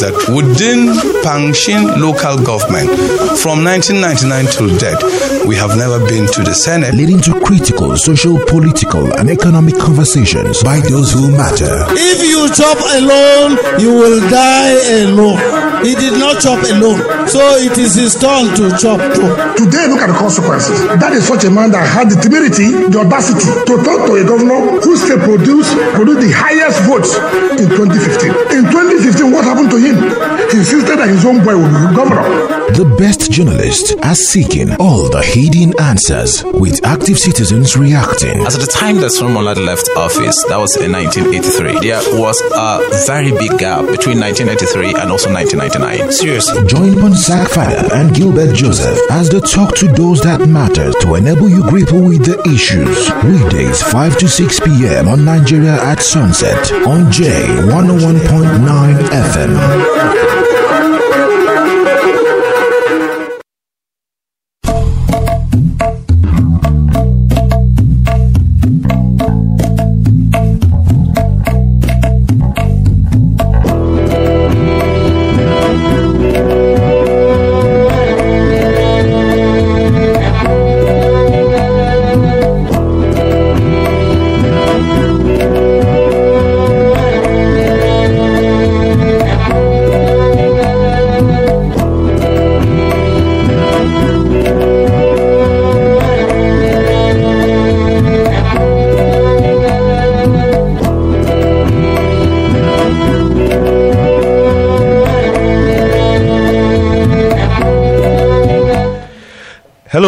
Is that within Pankshin local government, from 1999 till date, we have never been to the Senate. leading to critical social, political, and economic conversations by those who matter. If you chop alone, you will die alone. He did not chop alone, so it is his turn to chop too. Today, look at the consequences. That is such a man that had the temerity, the audacity to talk to a governor who still produced, produced the highest votes in 2015. In 2015, what happened to him? He insisted that his own boy would be governor. The best journalists are seeking all the hidden answers, with active citizens reacting. As at the time that Solomon left office, that was in 1983, there was a very big gap between 1993 and also 1999. Seriously. Join Ponsah Fada and Gilbert Joseph as they talk to those that matter to enable you grapple with the issues. Weekdays 5 to 6 p.m. on Nigeria at sunset on J101.9 FM. Não, não, não, não.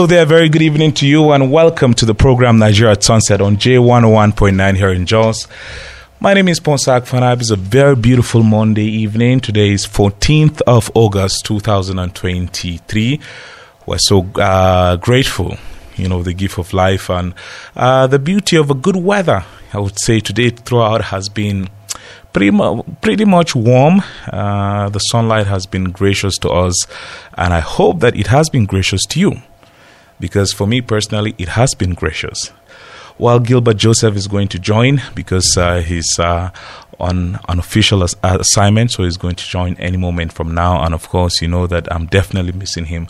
Hello there, very good evening to you, and welcome to the program Nigeria at Sunset on J101.9 here in Jos. My name is Ponsah Fanap. It's a very beautiful Monday evening. Today is 14th of August 2023. We're so uh, grateful, you know, the gift of life and uh, the beauty of a good weather. I would say today throughout has been pretty, mu- pretty much warm. Uh, the sunlight has been gracious to us, and I hope that it has been gracious to you because for me personally, it has been gracious. While Gilbert Joseph is going to join because uh, he's uh, on an official as- uh, assignment, so he's going to join any moment from now. And of course, you know that I'm definitely missing him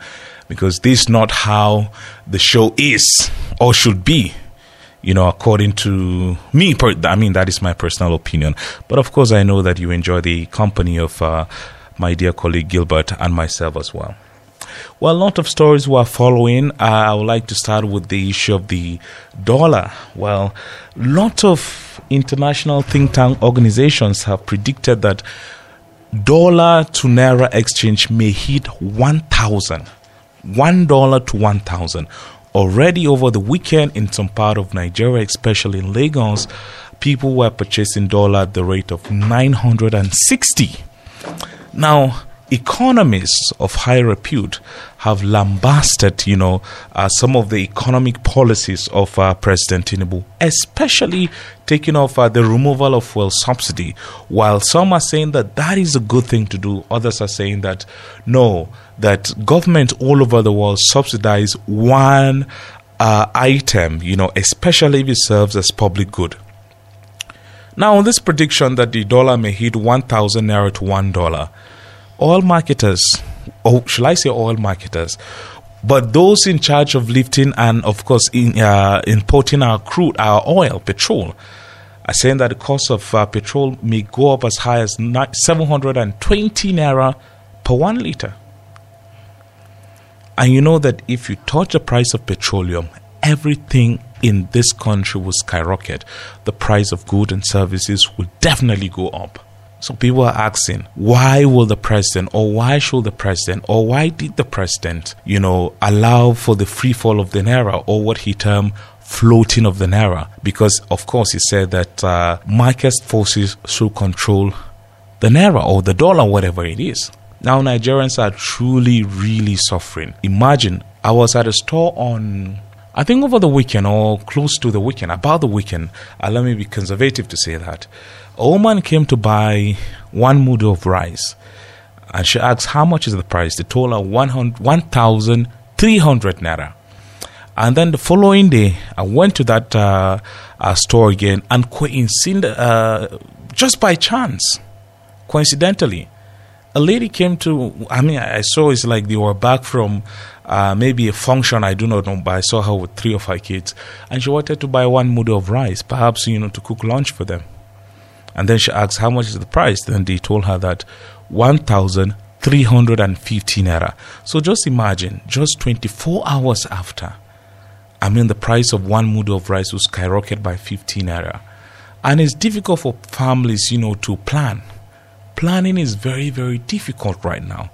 because this is not how the show is or should be. You know, according to me, per- I mean, that is my personal opinion. But of course, I know that you enjoy the company of uh, my dear colleague Gilbert and myself as well. Well, a lot of stories we're following. Uh, I would like to start with the issue of the dollar. Well, lot of international think tank organizations have predicted that dollar to naira exchange may hit 1,000. One dollar to 1,000. Already over the weekend in some part of Nigeria, especially in Lagos, people were purchasing dollar at the rate of 960. Now, economists of high repute have lambasted, you know, uh, some of the economic policies of uh, President Tinubu, especially taking off uh, the removal of fuel subsidy. While some are saying that that is a good thing to do, others are saying that no, that government all over the world subsidize one uh, item, you know, especially if it serves as public good. Now, on this prediction that the dollar may hit 1,000 naira to $1, oil marketers, or shall I say all marketers, but those in charge of lifting and, of course, in, uh, importing our crude, our oil, petrol, are saying that the cost of uh, petrol may go up as high as 720 naira per one liter. And you know that if you touch the price of petroleum, everything in this country will skyrocket. The price of goods and services will definitely go up. So people are asking, why will the president, or why should the president, or why did the president, you know, allow for the free fall of the naira, or what he termed floating of the naira? Because of course he said that uh, market forces should control the naira or the dollar, whatever it is. Now Nigerians are truly, really suffering. Imagine I was at a store on I think over the weekend or close to the weekend, about the weekend, uh, let me be conservative to say that. A woman came to buy one mudu of rice and she asked, How much is the price? They told her 100 1,300 naira. And then the following day, I went to that uh, uh, store again and coincided, uh, just by chance, coincidentally, a lady came to, I mean, I saw it's like they were back from uh, maybe a function, I do not know, but I saw her with three of her kids. And she wanted to buy one mudu of rice, perhaps, you know, to cook lunch for them. And then she asked, how much is the price? Then they told her that 1,350 naira. So just imagine, just 24 hours after, I mean, the price of one mudu of rice was skyrocketed by 15 naira. And it's difficult for families, you know, to plan. Planning is very, very difficult right now.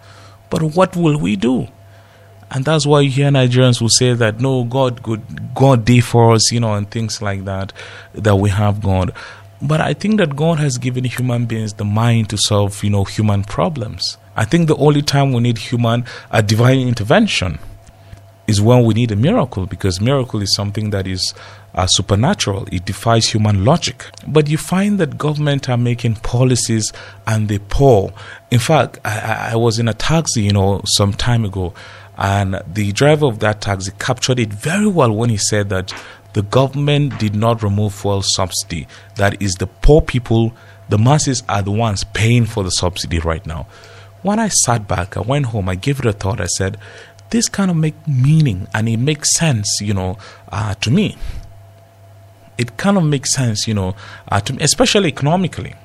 But what will we do? And that's why you hear Nigerians will say that no, God good God did for us, you know, and things like that, that we have God. But I think that God has given human beings the mind to solve, you know, human problems. I think the only time we need human a divine intervention is when we need a miracle because miracle is something that is uh, supernatural. It defies human logic. But you find that government are making policies and they pour. In fact I, I was in a taxi you know some time ago and the driver of that taxi captured it very well when he said that the government did not remove fuel subsidy that is the poor people the masses are the ones paying for the subsidy right now when I sat back, I went home, I gave it a thought. I said, this kind of make meaning and it makes sense, you know, uh, to me. It kind of makes sense, you know, uh, to me, especially economically.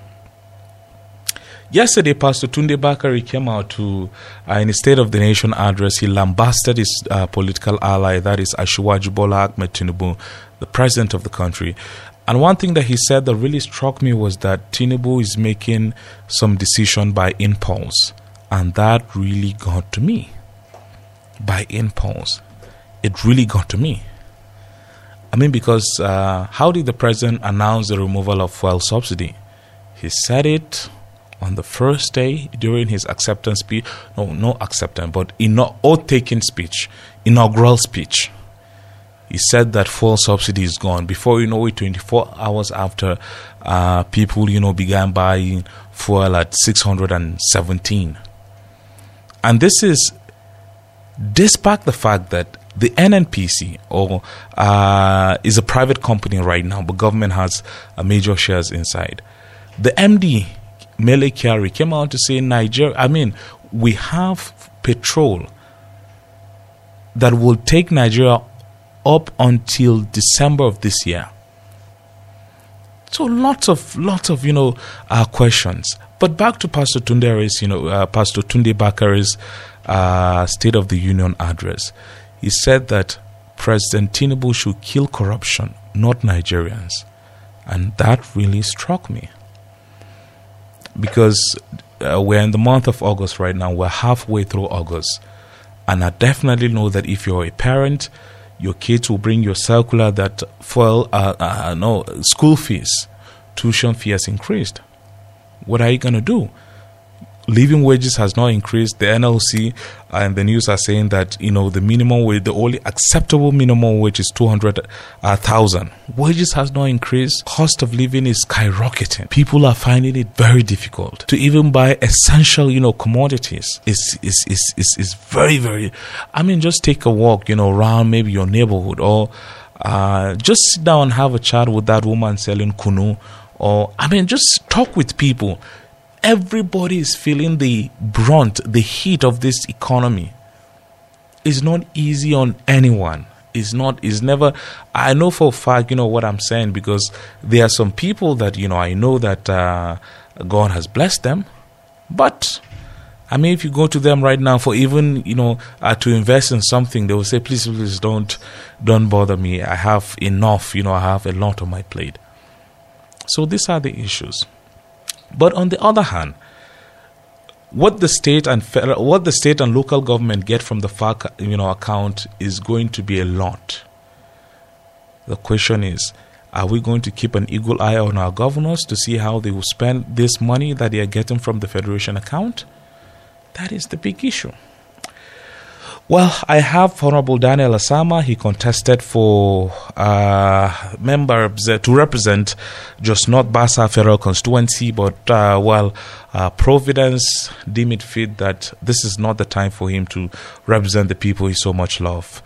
Yesterday, Pastor Tunde Bakare came out to, uh, in his State of the Nation address, he lambasted his uh, political ally, that is Asiwaju Bola Ahmed Tinubu, the president of the country. And one thing that he said that really struck me was that Tinubu is making some decision by impulse. And that really got to me by impulse. It really got to me. I mean, because uh, how did the president announce the removal of fuel subsidy? He said it on the first day during his acceptance speech. No, no acceptance, but in oath taking speech, inaugural speech. He said that fuel subsidy is gone. Before you know it, 24 hours after, uh, people, you know, began buying fuel at 617. And this is despite the fact that the NNPC or uh, is a private company right now, but government has a major shares inside. The MD Mele Kyari came out to say Nigeria. I mean, we have petrol that will take Nigeria up until December of this year. So lots of lots of you know uh, questions. But back to Pastor Tunde's, you know, uh, Pastor Tunde Bakare's uh, State of the Union address. He said that President Tinubu should kill corruption, not Nigerians. And that really struck me. Because uh, we're in the month of August right now, we're halfway through August. And I definitely know that if you're a parent, your kids will bring your circular that fuel, uh, uh, no, school fees, tuition fees increased. What are you going to do? Living wages has not increased. The NLC and the news are saying that you know the minimum wage, the only acceptable minimum wage is two hundred uh. Wages has not increased. Cost of living is skyrocketing. People are finding it very difficult to even buy essential, you know, commodities. It's is is is is very very. I mean, just take a walk, you know, around maybe your neighborhood or. Uh, just sit down and have a chat with that woman selling kunu, or I mean, just talk with people everybody is feeling the brunt, the heat of this economy. It's not easy on anyone. It's not, it's never, I know for a fact, you know, what I'm saying because there are some people that, you know, I know that uh, God has blessed them. But, I mean, if you go to them right now for even, you know, uh, to invest in something, they will say, please, please don't, don't bother me. I have enough, you know, I have a lot on my plate. So these are the issues. But on the other hand, what the state and federal, what the state and local government get from the FAC, you know, account is going to be a lot. The question is, are we going to keep an eagle eye on our governors to see how they will spend this money that they are getting from the federation account? That is the big issue. Well, I have Honorable Daniel Asama. He contested for uh, members uh, to represent Jos North Bassa Federal Constituency, but uh, well, uh, Providence deemed it fit that this is not the time for him to represent the people he so much loves.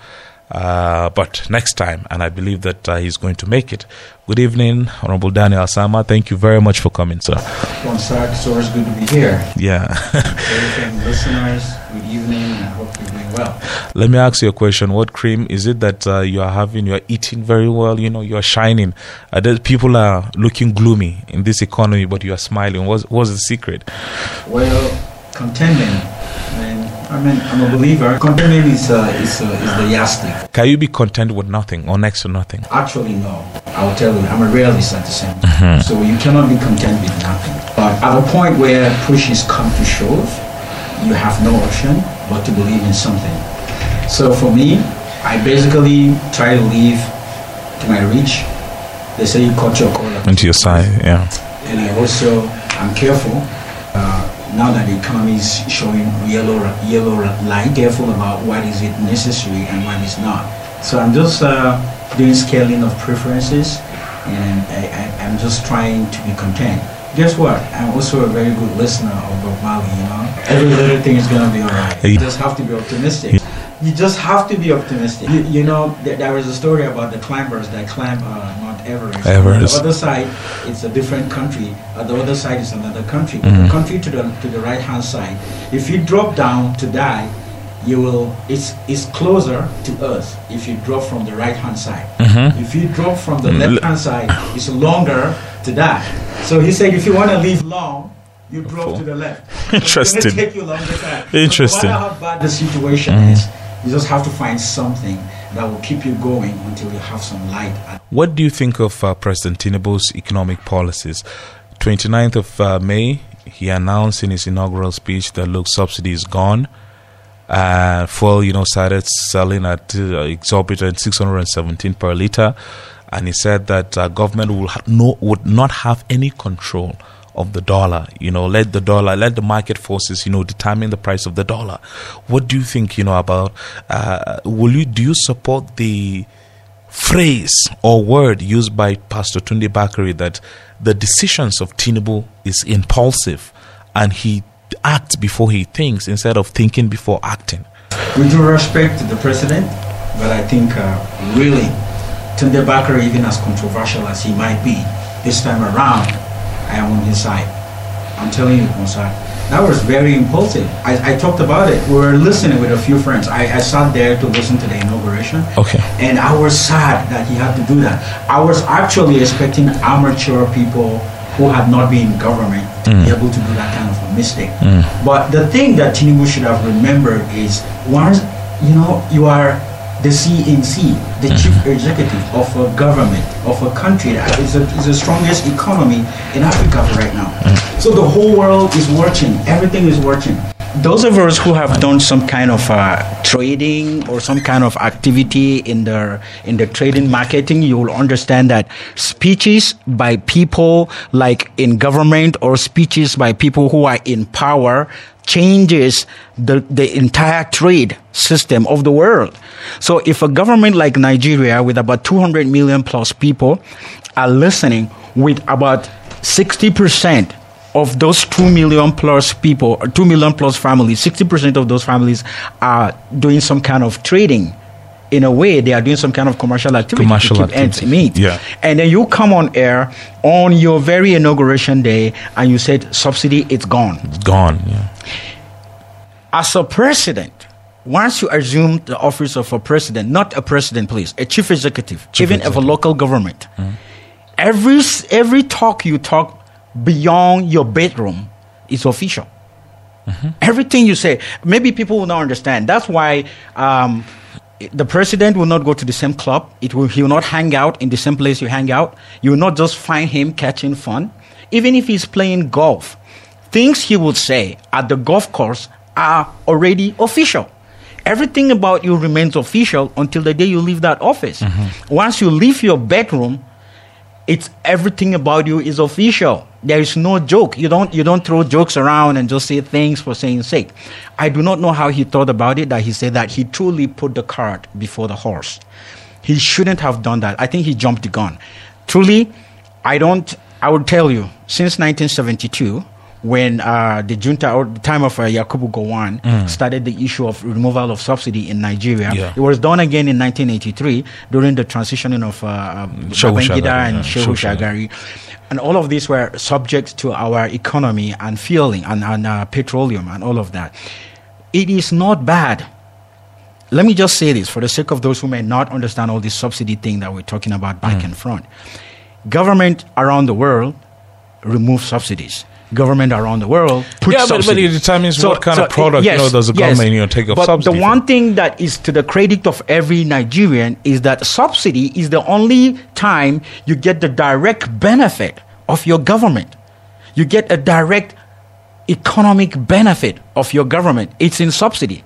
Uh, but next time, and I believe that uh, he's going to make it. Good evening, Honorable Daniel Asama. Thank you very much for coming, sir. Gonzag, it's always good to be here. Yeah. Listeners, good evening, I hope doing well. Let me ask you a question. What cream is it that uh, you are having? You are eating very well. You know, you are shining. Uh, people are looking gloomy in this economy, but you are smiling. What's, what's the secret? Well, contentment, I mean, I'm a believer. Contentment is, uh, is, uh, is the yardstick. Can you be content with nothing or next to nothing? Actually, no. I'll tell you, I'm a realist at the same time. So you cannot be content with nothing. But at a point where pushes come to shove, you have no option but to believe in something. So for me, I basically try to live to my reach. They say you cut your collar. Into your side, yeah. and I also I'm careful uh, now that the economy is showing yellow yellow light. Careful about what is it necessary and what is not. So I'm just uh, doing scaling of preferences, and I, I, I'm just trying to be content. Guess what? I'm also a very good listener of Bob Marley. You know, every little thing is gonna be alright. You just have to be optimistic. You just have to be optimistic. You, you know, there, there is a story about the climbers that climb uh, Mount Everest. Everest. On the other side, it's a different country. On the other side is another country. Mhm. The country to the to the right hand side. If you drop down to die, you will. It's it's closer to Earth if you drop from the right hand side. Mhm. If you drop from the Mm, left hand side, it's longer to that So he said, if you want to live long, you drop to the left. Interesting. Take you longer time. So Interesting. no matter how bad the situation Mhm. is, you just have to find something that will keep you going until you have some light What do you think of uh, President Tinubu's economic policies? 29th of uh, May, he announced in his inaugural speech that look, subsidy is gone. Uh, fuel, you know, started selling at uh, exorbitant 617 per liter, and he said that uh, government will ha- no, would not have any control of the dollar. You know, let the dollar, let the market forces, you know, determine the price of the dollar. What do you think, you know, about? Uh, will you do you support the phrase or word used by Pastor Tunde Bakare that the decisions of Tinubu is impulsive and he acts before he thinks instead of thinking before acting. With due respect to the president, but I think uh, really Tunde Bakare, even as controversial as he might be, this time around, I am on his side. I'm telling you, Musa, that was very impulsive. I, I talked about it. We were listening with a few friends. I, I sat there to listen to the inauguration. Okay. And I was sad that he had to do that. I was actually expecting amateur people who had not been in government to be Mm. able to do that kind of a mistake. Mm. But the thing that Tinubu should have remembered is once you know you are the CNC, the chief executive of a government of a country that is, a, is the strongest economy in Africa right now. So the whole world is watching. Everything is watching. Those of us who have done some kind of uh, trading or some kind of activity in the in the trading marketing, you will understand that speeches by people like in government or speeches by people who are in power changes the, the entire trade system of the world. So if a government like Nigeria with about 200 million plus people are listening with about 60% of those 2 million plus people, 2 million plus families, 60% of those families are doing some kind of trading. In a way, they are doing some kind of commercial activity Commercial to keep ends activity. meet. Yeah. And then you come on air on your very inauguration day and you said subsidy, it's gone. It's gone. Yeah. As a president, once you assume the office of a president, not a president, please, a chief executive, Chief even of a local government, mm. every every talk you talk beyond your bedroom is official. Everything you say, maybe people will not understand. That's why um, the president will not go to the same club. It will, he will not hang out in the same place you hang out. You will not just find him catching fun. Even if he's playing golf, things he would say at the golf course are already official. Everything about you remains official until the day you leave that office. Once you leave your bedroom, it's everything about you is official. There is no joke. You don't you don't throw jokes around and just say things for saying sake. I do not know how he thought about it that he said that he truly put the cart before the horse. He shouldn't have done that. I think he jumped the gun. Truly, I don't I would tell you, since 1972, when uh, the junta or the time of uh, Yakubu Gowon started the issue of removal of subsidy in Nigeria. Yeah. It was done again in 1983 during the transitioning of uh, uh, Babangida Shagari, and yeah, Shehu Shagari. And all of these were subject to our economy and fueling and, and uh, petroleum and all of that. It is not bad. Let me just say this for the sake of those who may not understand all this subsidy thing that we're talking about back and front. Government around the world remove subsidies. Government around the world put Yeah, but- but it determines what kind of product, you know, does the government, you know, take off but subsidy the one thing that is to the credit of every Nigerian is that subsidy is the only time you get the direct benefit of your government. You get a direct economic benefit of your government. It's in subsidy.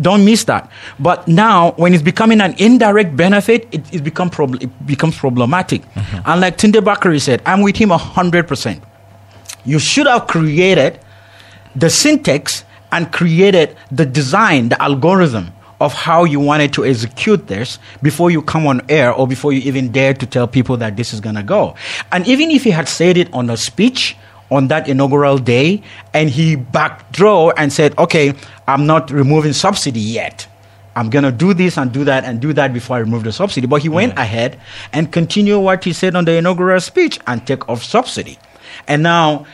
Don't miss that. But now, when it's becoming an indirect benefit, it, it, become prob- it becomes problematic. Mm-hmm. And like Tunde Bakare said, I'm with him 100%. You should have created the syntax and created the design, the algorithm of how you wanted to execute this before you come on air or before you even dare to tell people that this is going to go. And even if he had said it on a speech on that inaugural day and he backdraw and said, okay, I'm not removing subsidy yet. I'm going to do this and do that and do that before I remove the subsidy. But he went ahead and continued what he said on the inaugural speech and take off subsidy. And now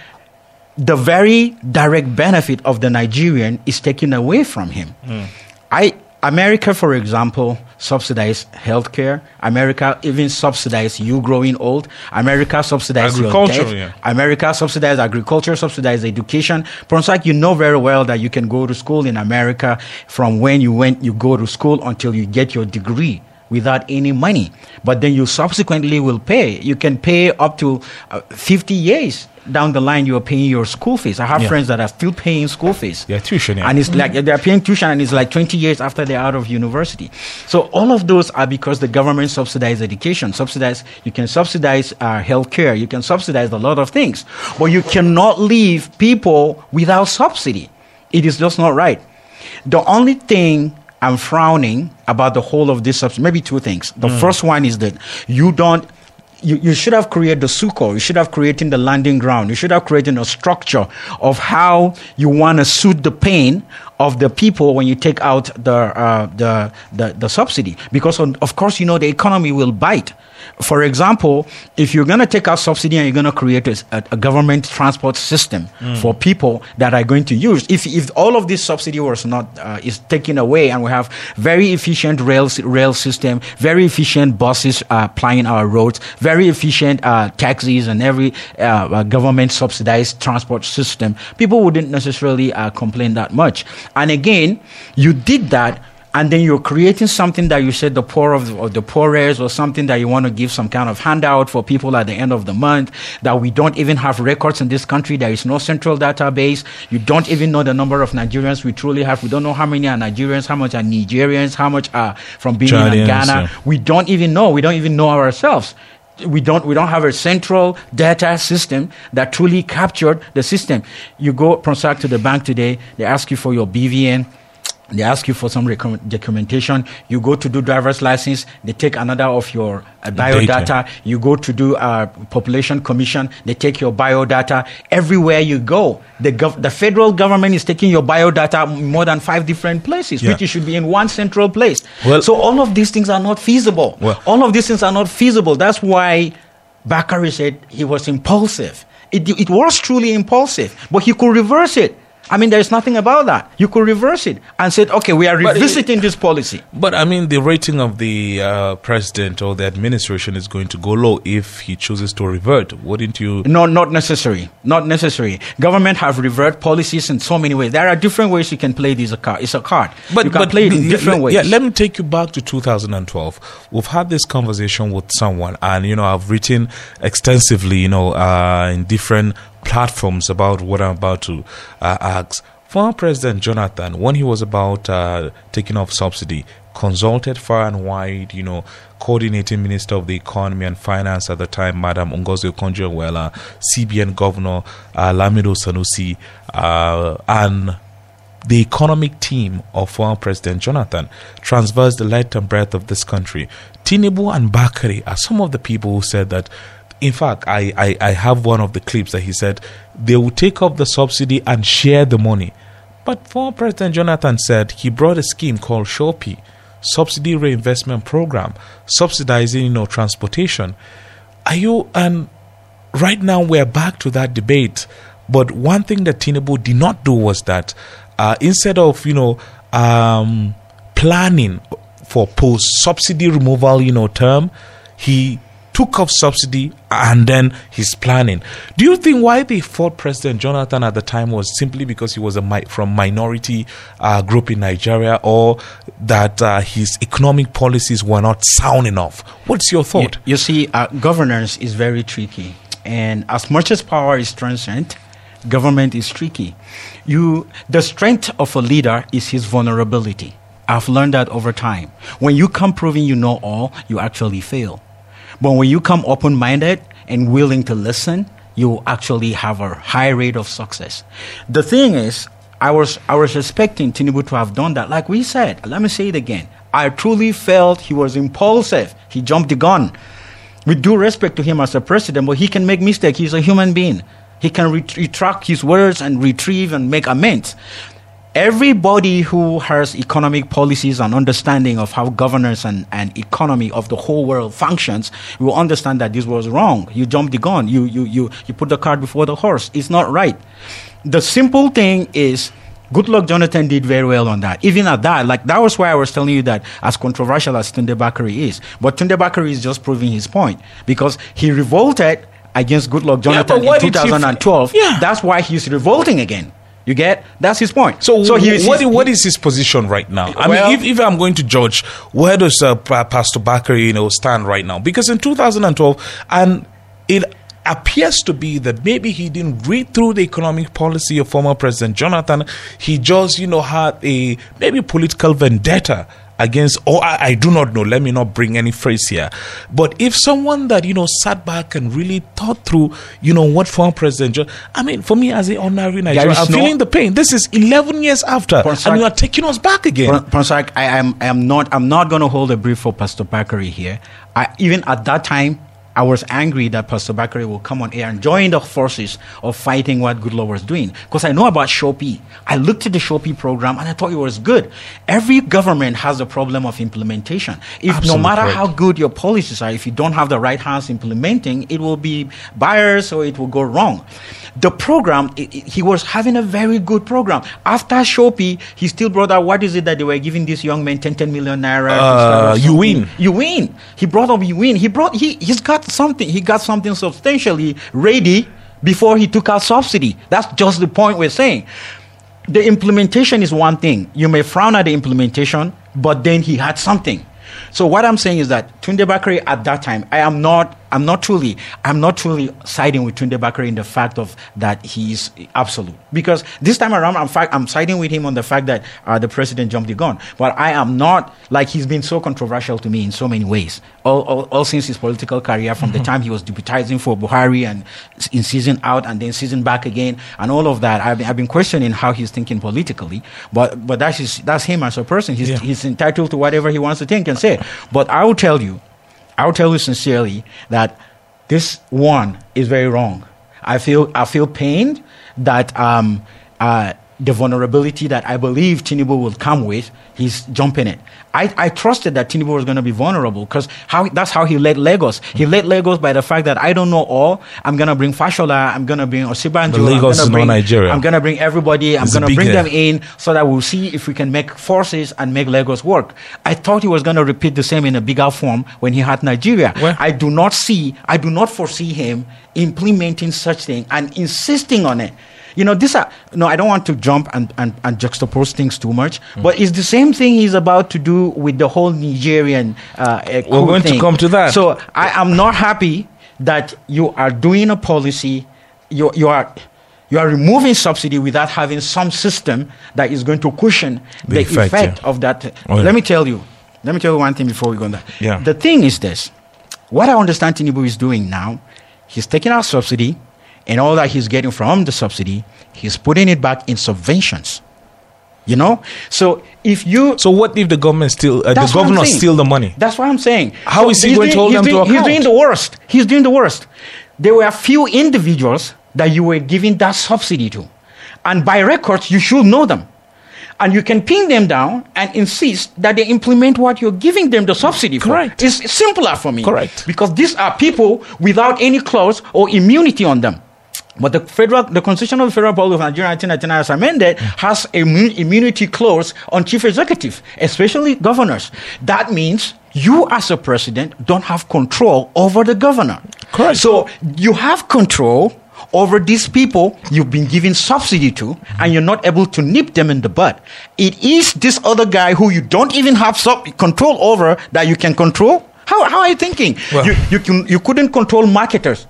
the very direct benefit of the Nigerian is taken away from him. Hmm. I America, for example, subsidized healthcare. America even subsidized you growing old. America subsidized your Agriculture, yeah. America subsidized agriculture, subsidized education. Ponsah, you know very well that you can go to school in America from when you went, you go to school until you get your degree without any money. But then you subsequently will pay. You can pay up to uh, 50 years down the line. You are paying your school fees. I have Yeah. friends that are still paying school fees. Yeah, tuition, yeah. And it's like they're paying tuition and it's like 20 years after they're out of university. So all of those are because the government subsidized education, subsidize, you can subsidize uh, healthcare, you can subsidize a lot of things, but you cannot leave people without subsidy. It is just not right. The only thing I'm frowning about the whole of this subsidy, maybe two things. The first one is that you don't you, you should have created the sukkah. You should have created the landing ground. You should have created a structure of how you want to suit the pain of the people when you take out the, uh, the, the, the subsidy. Because, on, of course, you know, the economy will bite. For example, if you're going to take out subsidy and you're going to create a, a, government transport system for people that are going to use, if, if all of this subsidy was not uh, is taken away and we have very efficient rail rail system, very efficient buses uh, plying our roads, very efficient uh, taxis and every uh, uh, government subsidized transport system, people wouldn't necessarily uh, complain that much. And again, you did that and then you're creating something that you said the poor of the, or the poorest or something that you want to give some kind of handout for people at the end of the month that we don't even have records in this country there is no central database. You don't even know the number of nigerians we truly have. We don't know how many are nigerians how much are nigerians how much are from being in ghana. yeah. we don't even know. We don't even know ourselves. We don't we don't have a central data system that truly captured the system. You go Ponsah to the bank today. They ask you for your bvn they ask you for some recom- documentation. You go to do driver's license. They take another of your uh, biodata. Data. You go to do uh, population commission. They take your biodata. Everywhere you go, the gov- the federal government is taking your biodata in more than five different places, Yeah. which it should be in one central place. Well- so all of these things are not feasible. Well- all of these things are not feasible. That's why Bakare said he was impulsive. It, it was truly impulsive, but he could reverse it. I mean, there's nothing about that. You could reverse it and said, okay, we are But it- revisiting this policy. But I mean, the rating of the uh, president or the administration is going to go low if he chooses to revert. Wouldn't you? No, not necessary. Not necessary. Government have revert policies in so many ways. There are different ways you can play this a card. It's a card. But, you can play it in different ways. Yeah, let me take you back to 2012. We've had this conversation with someone, and you know, I've written extensively, you know, uh, in different platforms about what I'm about to uh, ask. Former President Jonathan, when he was about uh, taking off subsidy, consulted far and wide, you know, coordinating Minister of the Economy and Finance at the time, Madam Ngozi Okonjo-Iweala, CBN Governor uh, Lamido Sanusi, uh, and the economic team of former President Jonathan transversed the length and breadth of this country. Tinubu and Bakare are some of the people who said that in fact, I, I, I have one of the clips that he said they will take up the subsidy and share the money. But former President Jonathan said he brought a scheme called SURE-P, Subsidy Reinvestment Program, subsidizing you know transportation. Are you and right now we're back to that debate. But one thing that Tinubu did not do was that uh, instead of you know um, planning for post subsidy removal, you know, term, he took off subsidy and then he's planning. Do you think why they fought President Jonathan at the time was simply because he was a mi- from minority uh, group in Nigeria, or that uh, his economic policies were not sound enough? What's your thought? You, you see, uh, governance is very tricky, and as much as power is transient, government is tricky. You, the strength of a leader is his vulnerability. I've learned that over time. When you come proving you know all, you actually fail. But when you come open minded and willing to listen, you actually have a high rate of success. The thing is, I was, I was expecting Tinubu to have done that. Like we said, let me say it again. I truly felt he was impulsive. He jumped the gun. With due respect to him as a president, but he can make mistakes. He's a human being. He can ret- retract his words and retrieve and make amends everybody who has economic policies and understanding of how governance and, and economy of the whole world functions will understand that this was wrong. You jumped the gun. You, you, you, you put the cart before the horse. It's not right. The simple thing is, Goodluck Jonathan did very well on that. Even at that, like that was why I was telling you that as controversial as Tunde Bakare is, but Tunde Bakare is just proving his point because he revolted against Goodluck Jonathan yeah, in 2012. yeah. That's why he's revolting again. You get? That's his point. So, so he, what, what is his position right now? I well, mean, if, if I'm going to judge, where does uh, Pastor Bakare, you know, stand right now? Because in 2012, and it appears to be that maybe he didn't read through the economic policy of former President Jonathan. He just, you know, had a maybe political vendetta against or I, I, do not know let me not bring any phrase here. But if someone that you know sat back and really thought through you know what former president i mean for me as an ordinary nigerian i'm no, feeling the pain. This is 11 years after Ponsah, and you are taking us back again. Ponsah, I, am I am not i'm not going to hold a brief for pastor bakare here. I, even at that time I was angry that Pastor Bakare will come on air and join the forces of fighting what Goodluck was doing. Because I know about SURE-P. I looked at the SURE-P program and I thought it was good. Every government has a problem of implementation. If no matter how good your policies are, if you don't have the right hands implementing, it will be biased or it will go wrong. The program, it, it, he was having a very good program. After SURE-P, he still brought out what is it that they were giving these young men 10, 10 million naira? Uh, you win. You win. He brought up you win. He brought, he, he's got something, he got something substantially ready before he took out subsidy. That's just the point we're saying. The implementation is one thing. You may frown at the implementation, but then he had something. So what I'm saying is that Tunde Bakare at that time, I am not I'm not truly, I'm not truly siding with Tunde Bakare in the fact of that he's absolute. Because this time around, I'm, fa- I'm siding with him on the fact that uh, the president jumped the gun. But I am not, like, he's been so controversial to me in so many ways. All, all, all since his political career, from mm-hmm. the time he was deputizing for Buhari and in season out and then season back again, and all of that, I've been, I've been questioning how he's thinking politically. But, but that's, his, that's him as a person. He's, yeah. he's entitled to whatever he wants to think and say. But I will tell you, I will tell you sincerely that this one is very wrong. I feel, I feel pained that um, uh, the vulnerability that I believe Tinubu will come with, he's jumping it. I, I trusted that Tinubu was going to be vulnerable because how, that's how he led Lagos. He mm. led Lagos by the fact that I don't know all. I'm going to bring Fashola. I'm going to bring Osinbajo. Lagos is bring, not Nigeria. I'm going to bring everybody. I'm going to bring them in so that we'll see if we can make forces and make Lagos work. I thought he was going to repeat the same in a bigger form when he had Nigeria. Well, I do not see, I do not foresee him implementing such thing and insisting on it. You know, this are, no, I don't want to jump and, and, and juxtapose things too much, mm. but it's the same thing he's about to do with the whole Nigerian uh, We're going thing. to come to that. So I am not happy that you are doing a policy, you, you are you are removing subsidy without having some system that is going to cushion the, the effect, effect yeah. of that. Oh, yeah. Let me tell you. Let me tell you one thing before we go on that. Yeah. The thing is this. What I understand Tinubu is doing now, he's taking out subsidy, and all that he's getting from the subsidy, he's putting it back in subventions. You know, so if you So what if the government still uh, the governor steal the money? That's what I'm saying. How is he going to doing- hold he's them to doing, He's doing the worst. He's doing the worst. There were a few individuals that you were giving that subsidy to. And by records, you should know them. And you can pin them down and insist that they implement what you're giving them the subsidy for. Correct. It's simpler for me. Correct. Because these are people without any clause or immunity on them. But the federal, the Constitution of the Federal Republic of Nigeria, 1999, as amended, has a immu- immunity clause on chief executive, especially governors. That means you, as a president, don't have control over the governor. Correct. So you have control over these people you've been giving subsidy to, and you're not able to nip them in the bud. It is this other guy who you don't even have sub- control over that you can control. How, how are you thinking? Well- you, you, can, you couldn't control marketers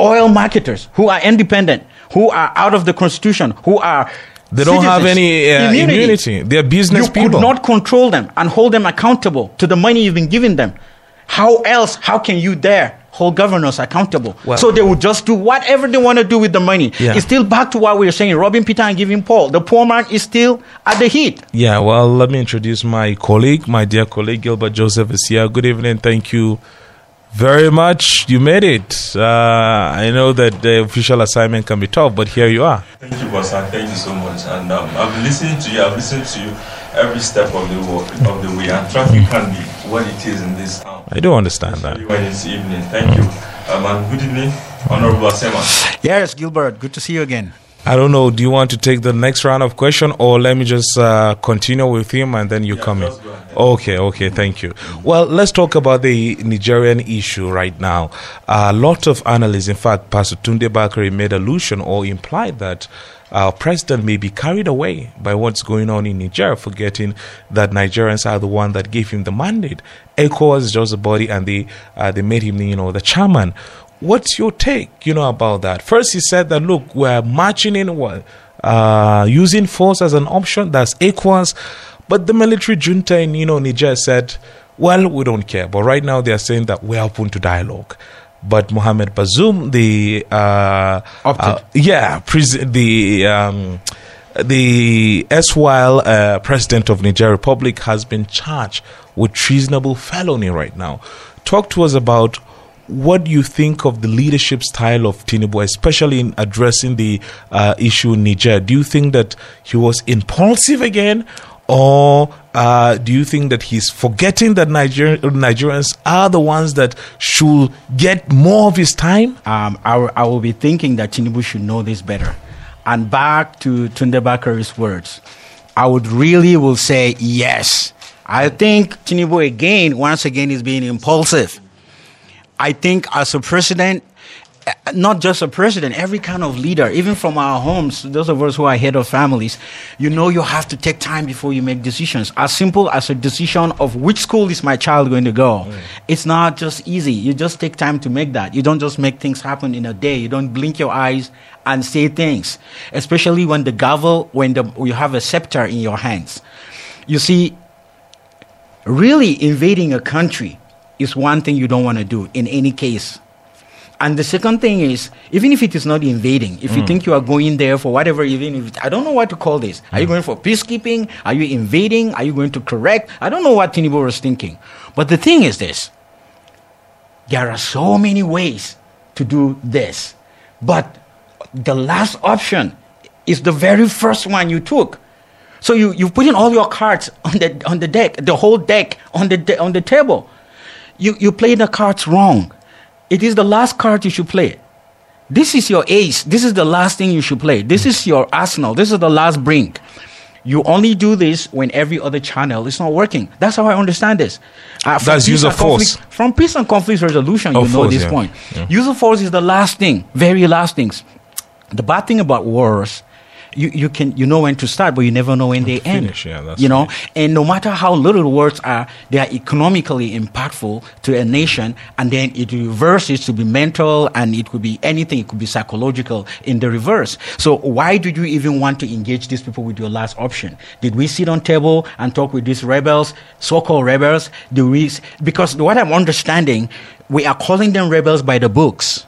oil marketers who are independent, who are out of the constitution, who are They don't have any, uh, immunity. They're business you people. could not control them and hold them accountable to the money you've been giving them. How else? How can you dare hold governors accountable? Well- so they will just do whatever they want to do with the money. Yeah. It's still back to what we were saying: robbing Peter and giving Paul. The poor man is still at the heat. Yeah, well, let me introduce my colleague, my dear colleague Gilbert Joseph is here. Good evening. Thank you very much. You made it. Uh, I know that the official assignment can be tough, but here you are. Thank you, Bossa. Thank you so much. And um, I've been listening to you. I've listened to you every step of the wa- of the way. And traffic can be what it is in this town. I do understand that. Especially When it's evening. Thank you. Um, and good evening, Honorable Asama. Yes, Gilbert. Good to see you again. I don't know. Do you want to take the next round of question, or let me just uh, continue with him and then you come in? just go ahead. Okay, okay, thank you. Well, let's talk about the Nigerian issue right now. A lot of analysts, in fact, Pastor Tunde Bakare made allusion or implied that our president may be carried away by what's going on in Nigeria, forgetting that Nigerians are the one that gave him the mandate. ECOWAS is just a body, and they uh, they made him, you know, the chairman. What's your take, you know, about that? First, he said that look, we're marching in, what, uh, using force as an option. That's ECOWAS, but the military junta in, you know, Niger said, well, we don't care. But right now, they are saying that we're open to dialogue. But Mohamed Bazoum, the uh, uh, yeah, pres- the um, the erstwhile uh, president of Niger Republic has been charged with treasonable felony right now. Talk to us about what do you think of the leadership style of Tinubu, especially in addressing the uh, issue in Niger. Do you think that he was impulsive again, or uh, do you think that he's forgetting that Niger- Nigerians are the ones that should get more of his time? um, I, will- will be thinking that Tinubu should know this better. And back to Tunde Bakare's words, I would really will say yes. I think Tinubu again, once again, is being impulsive. I think as a president, eh, not just a president, every kind of leader, even from our homes, those of us who are head of families, you know you have to take time before you make decisions. As simple as a decision of which school is my child going to go. It's not just easy. You just take time to make that. You don't just make things happen in a day. You don't blink your eyes and say things, especially when the gavel, when the, you have a scepter in your hands. You see, really invading a country is one thing you don't want to do in any case. And the second thing is, even if it is not invading, if you mm. think you are going there for whatever, even if it, I don't know what to call this. Are you mm. going for peacekeeping? Are you invading? Are you going to correct? I don't know what Tinubu was thinking. But the thing is this there are so many ways to do this. But the last option is the very first one you took. So you, you put in all your cards on the, on the deck, the whole deck on the, on the table. You, you play the cards wrong. It is the last card you should play. This is your ace. This is the last thing you should play. This is your arsenal. This is the last brink. You only do this when every other channel is not working. That's how I understand this. Uh, That's use of force. From peace and conflict resolution, Of you know force, this yeah. point. Yeah. Use of force is the last thing, very last things. The bad thing about wars, you, you can you know when to start, but you never know when they end. Yeah, you know, right. and no matter how little words are, they are economically impactful to a nation, and then it reverses to be mental, and it could be anything. It could be psychological in the reverse. So why did you even want to engage these people with your last option? Did we sit on table and talk with these rebels, so-called rebels? Do we? Because what I'm understanding, we are calling them rebels by the books.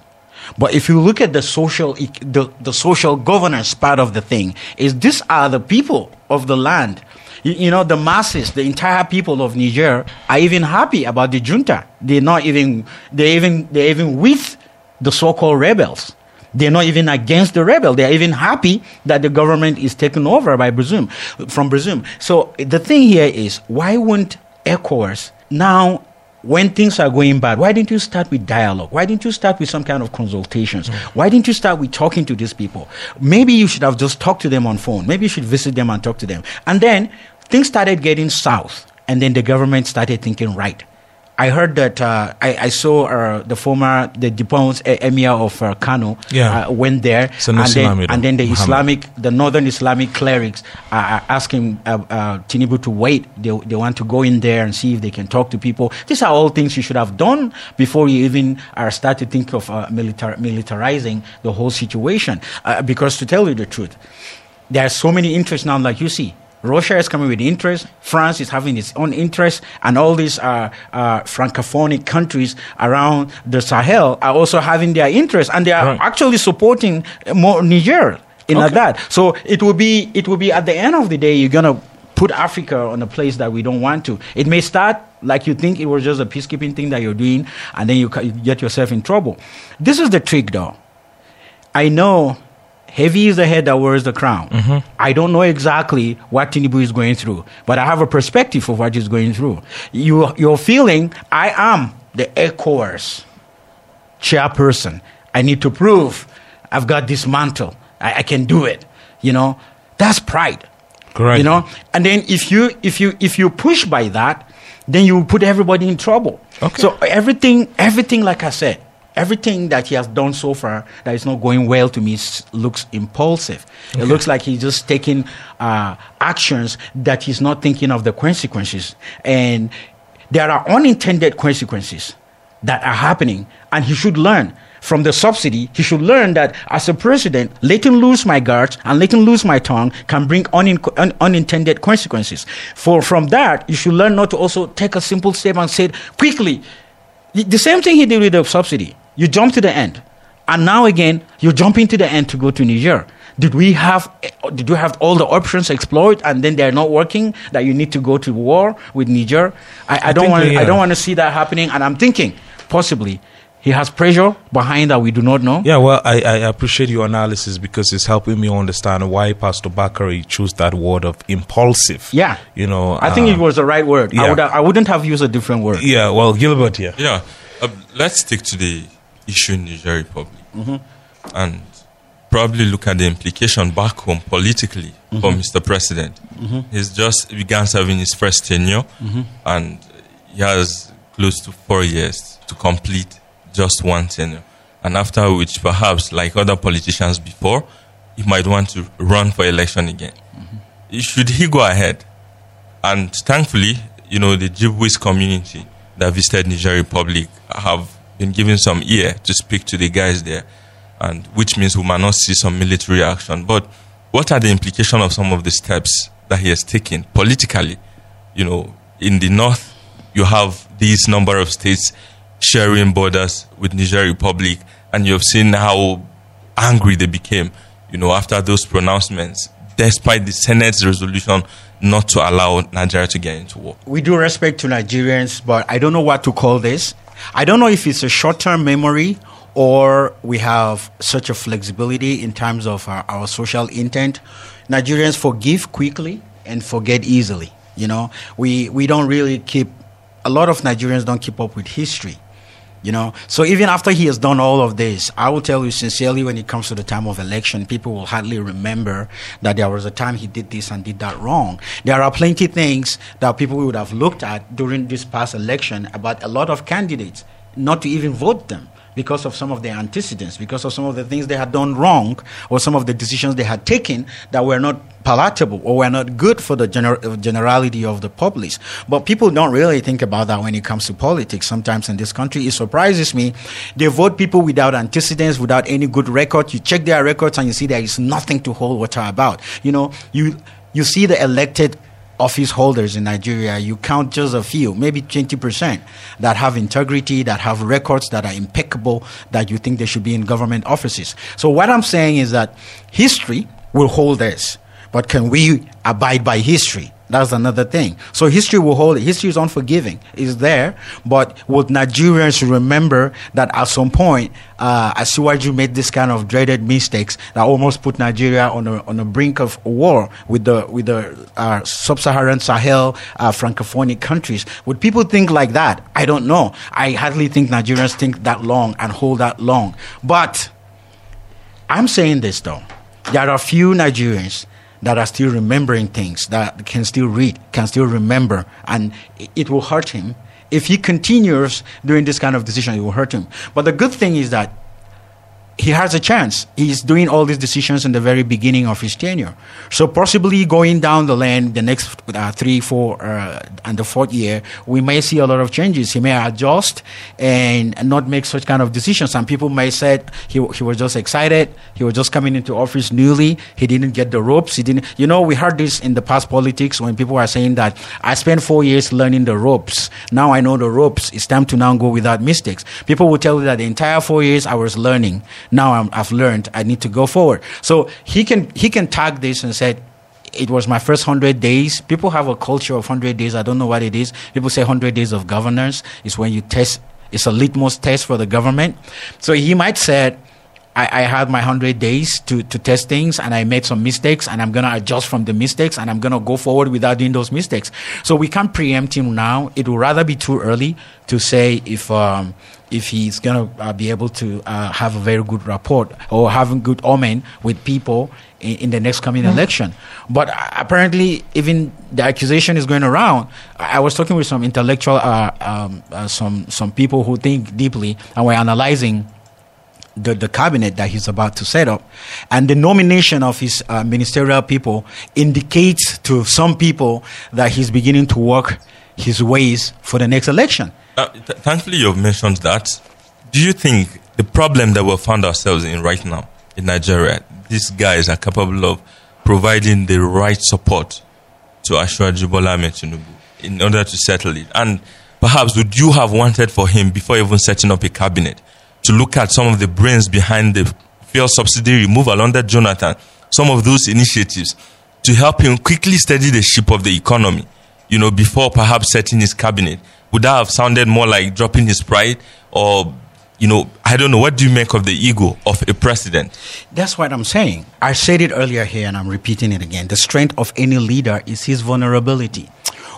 But if you look at the social, the, the social governance part of the thing, is these are the people of the land. You, you know, the masses, the entire people of Niger are even happy about the junta. They're not even, they're even, they're even with the so-called rebels. They're not even against the rebel. They're even happy that the government is taken over by Bazoum, from Bazoum. So the thing here is, why won't ECOWAS now, when things are going bad, why didn't you start with dialogue? Why didn't you start with some kind of consultations? Mm. Why didn't you start with talking to these people? Maybe you should have just talked to them on phone. Maybe you should visit them and talk to them. And then things started getting south, and then the government started thinking right. I heard that uh, I, I saw uh, the former the deposed e- emir of uh, Kano Yeah. uh, went there, Sanusi and then, and then the. Islamic, the northern Islamic clerics are asking uh, uh, Tinubu to wait. They, they want to go in there and see if they can talk to people. These are all things you should have done before you even uh, start to think of uh, militar- militarizing the whole situation. Uh, because to tell you the truth, there are so many interests now, like you see. Russia is coming with interest. France is having its own interest, and all these uh, uh, francophonic countries around the Sahel are also having their interest, and they are Right. actually supporting more Niger in like that. So it will be it will be at the end of the day, you're gonna put Africa on a place that we don't want to. It may start like you think it was just a peacekeeping thing that you're doing, and then you, you get yourself in trouble. This is the trick, though. I know heavy is the head that wears the crown. Mm-hmm. I don't know exactly what Tinubu is going through, but I have a perspective of what he's going through. You, you're feeling, I am the ECOWAS chairperson. I need to prove I've got this mantle. I, I can do it. You know, that's pride. Correct. You know, and then if you if you if you push by that, then you put everybody in trouble. Okay. So everything everything like I said, everything that he has done so far that is not going well to me looks impulsive. It looks like he's just taking uh, actions that he's not thinking of the consequences, and there are unintended consequences that are happening, and he should learn from the subsidy. He should learn that as a president, letting loose my guards and letting loose my tongue can bring unin- un- unintended consequences. For from that, you should learn not to also take a simple step and say quickly. The same thing he did with the subsidy. You jump to the end, and now again you're jumping to the end to go to Niger. Did we have? Did you have all the options explored, and then they're not working? That you need to go to war with Niger? I, I don't want. they I don't want to see that happening. And I'm thinking possibly he has pressure behind that we do not know. Yeah, well, I, I appreciate your analysis because it's helping me understand why Pastor Bakare chose that word of impulsive. Yeah. You know, I think uh, it was the right word. I yeah. would. I wouldn't have used a different word. Yeah, well, Gilbert here. Yeah, uh, let's stick to the issue in Niger Republic mm-hmm. and probably look at the implication back home politically for mm-hmm. Mr. President. Mm-hmm. He's just began serving his first tenure and he has close to four years to complete just one tenure. And after which, perhaps, like other politicians before, he might want to run for election again. Should he go ahead? And thankfully, you know, the Jibwis community that visited Niger Republic have been given some ear to speak to the guys there, and which means we might not see some military action. But what are the implications of some of the steps that he has taken politically? You know, in the north, you have these number of states sharing borders with Niger Republic, and you have seen how angry they became, you know, after those pronouncements, despite the Senate's resolution not to allow Nigeria to get into war. we do respect to Nigerians, but I don't know what to call this. I don't know if it's a short term memory or we have such a flexibility in terms of our, our social intent. Nigerians forgive quickly and forget easily. You know, we, we don't really keep, a lot of Nigerians don't keep up with history. You know, so even after he has done all of this, I will tell you sincerely when it comes to the time of election, people will hardly remember that there was a time he did this and did that wrong. There are plenty things that people would have looked at during this past election about a lot of candidates, not to even vote them because of some of their antecedents, because of some of the things they had done wrong, or some of the decisions they had taken that were not palatable or were not good for the gener- generality of the public. But people don't really think about that when it comes to politics. Sometimes in this country, it surprises me. They vote people without antecedents, without any good record. You check their records and you see there is nothing to hold water about. You know, you you see the elected office holders in Nigeria, you count just a few, maybe 20%, that have integrity, that have records that are impeccable, that you think they should be in government offices. So, what I'm saying is that history will hold us, but can we abide by history? That's another thing. So history will hold it. History is unforgiving. It's there, but would Nigerians remember that at some point, uh, Asiwaju made this kind of dreaded mistakes that almost put Nigeria on on the brink of war with the with the uh, sub-Saharan Sahel uh, francophonic countries. Would people think like that? I don't know. I hardly think Nigerians think that long and hold that long. But I'm saying this though. There are a few Nigerians that are still remembering things, that can still read, can still remember, and it will hurt him. If he continues doing this kind of decision, it will hurt him. But the good thing is that he has a chance. He's doing all these decisions in the very beginning of his tenure. So possibly going down the lane, the next uh, three, four, uh, and the fourth year, we may see a lot of changes. He may adjust and not make such kind of decisions. Some people may say he, he was just excited. He was just coming into office newly. He didn't get the ropes. He didn't, you know, we heard this in the past politics when people are saying that I spent four years learning the ropes. Now I know the ropes. It's time to now go without mistakes. People will tell you that the entire four years I was learning now i have learned I need to go forward. So he can he can tag this and say, it was my first 100 days. People have a culture of 100 days. I don't know what it is. People say 100 days of governance is when you test, it's a litmus test for the government. So he might say, I, I had my 100 days to, to test things and I made some mistakes and I'm going to adjust from the mistakes and I'm going to go forward without doing those mistakes. So we can't preempt him now. It would rather be too early to say if, um, if he's going to uh, be able to uh, have a very good rapport or having good omen with people in, in the next coming mm-hmm. election. But uh, apparently, even the accusation is going around. I was talking with some intellectual, uh, um, uh, some some people who think deeply, and we're analyzing. The, the cabinet that he's about to set up and the nomination of his uh, ministerial people indicates to some people that he's beginning to work his ways for the next election uh, th- thankfully, you've mentioned that. Do you think the problem that we found ourselves in right now in Nigeria, these guys are capable of providing the right support to Asiwaju Bola Tinubu in order to settle it? And perhaps would you have wanted for him before even setting up a cabinet to look at some of the brains behind the fuel subsidy removal under Jonathan, some of those initiatives to help him quickly steady the ship of the economy, you know, before perhaps setting his cabinet? would that have sounded more like dropping his pride or you know, I don't know. What do you make of the ego of a president? That's what I'm saying. I said it earlier here and I'm repeating it again. The strength of any leader is his vulnerability.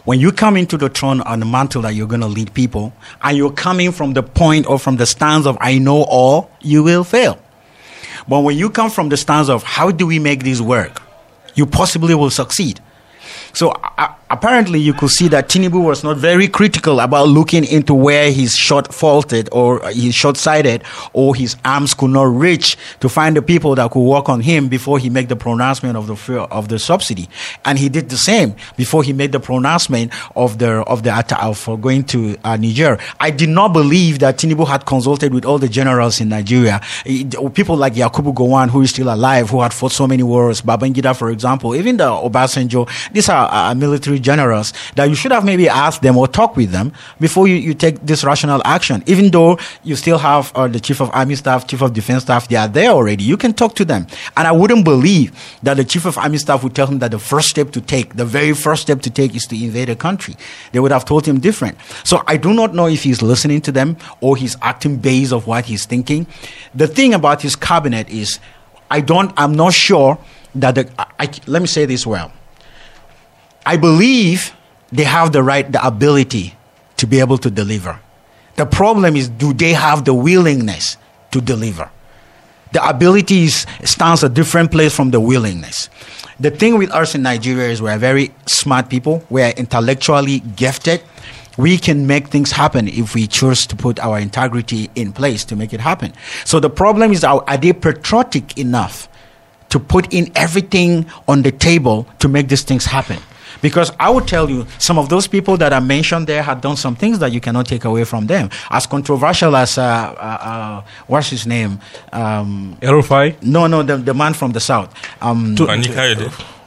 When you come into the throne on the mantle that you're going to lead people, and you're coming from the point or from the stance of I know all, you will fail. But when you come from the stance of how do we make this work, you possibly will succeed. So uh, apparently you could see that Tinubu was not very critical about looking into where he's short faulted or he's short sighted or his arms could not reach to find the people that could work on him before he made the pronouncement of the of the subsidy. And he did the same before he made the pronouncement of the of the for going to uh, Niger. I did not believe that Tinubu had consulted with all the generals in Nigeria. People like Yakubu Gowon, who is still alive, who had fought so many wars, Babangida, for example, even the Obasanjo. These are uh, military generals that you should have maybe asked them or talked with them before you, you take this rational action. Even though you still have uh, the chief of army staff, chief of defense staff, they are there already. You can talk to them. And I wouldn't believe that the chief of army staff would tell him that the first step to take, the very first step to take is to invade a country. They would have told him different. So I do not know if he's listening to them or he's acting based of what he's thinking. The thing about his cabinet is I don't, I'm not sure that the, I, let me say this well. I believe they have the right, the ability to be able to deliver. The problem is, do they have the willingness to deliver? The ability is, stands a different place from the willingness. The thing with us in Nigeria is we're very smart people. We're intellectually gifted. We can make things happen if we choose to put our integrity in place to make it happen. So the problem is, are they patriotic enough to put in everything on the table to make these things happen? Because I would tell you, some of those people that are mentioned there had done some things that you cannot take away from them. As controversial as, uh, uh, uh, what's his name? Um, El-Rufai? No, no, the, the man from the south. Um, to,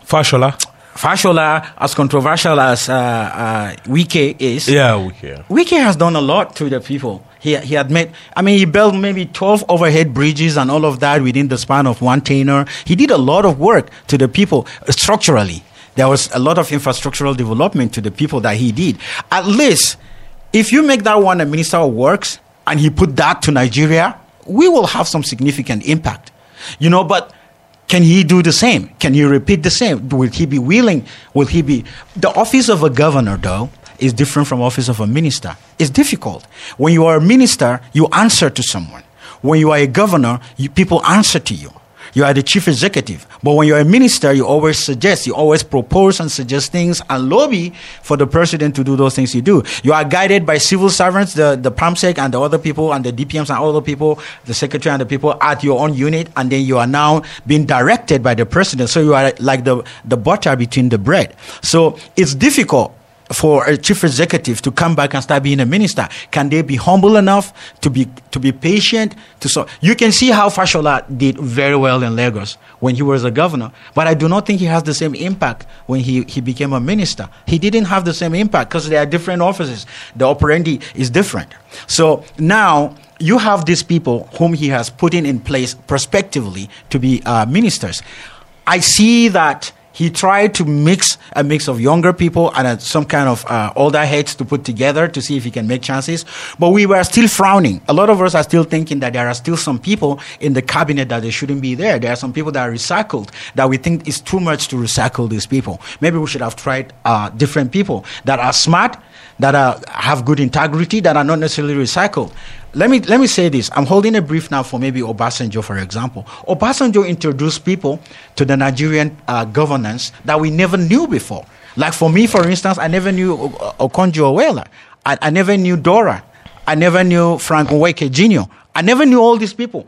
Fashola? Fashola, as controversial as uh, uh, Wike is, Yeah, can. Wike has done a lot to the people. He, he had made, I mean, he built maybe 12 overhead bridges and all of that within the span of one tenure. He did a lot of work to the people uh, structurally. There was a lot of infrastructural development to the people that he did. At least, if you make that one a minister of works and he put that to Nigeria, we will have some significant impact. You know, but can he do the same? Can he repeat the same? Will he be willing? Will he be? The office of a governor, though, is different from office of a minister. It's difficult. When you are a minister, you answer to someone. When you are a governor, you, people answer to you. You are the chief executive. But when you're a minister, you always suggest, you always propose and suggest things and lobby for the president to do those things you do. You are guided by civil servants, the, the PAMSEC and the other people and the DPMs and all the people, the secretary and the people at your own unit. And then you are now being directed by the president. So you are like the, the butter between the bread. So it's difficult for a chief executive to come back and start being a minister? Can they be humble enough to be to be patient? To so you can see how Fashola did very well in Lagos when he was a governor, but I do not think he has the same impact when he, he became a minister. He didn't have the same impact because they are different offices. The operandi is different. So now you have these people whom he has put in in place prospectively to be uh, ministers. I see that he tried to mix a mix of younger people and uh, some kind of uh, older heads to put together to see if he can make chances. But we were still frowning. A lot of us are still thinking that there are still some people in the cabinet that they shouldn't be there. There are some people that are recycled that we think it's too much to recycle these people. Maybe we should have tried uh, different people that are smart, that are, have good integrity, that are not necessarily recycled. Let me, let me say this. I'm holding a brief now for maybe Obasanjo, for example. Obasanjo introduced people to the Nigerian uh, governance that we never knew before. Like for me, for instance, I never knew O- Okonjo-Iweala. I, I never knew Dora. I never knew Frank Nweke Jr. I never knew all these people.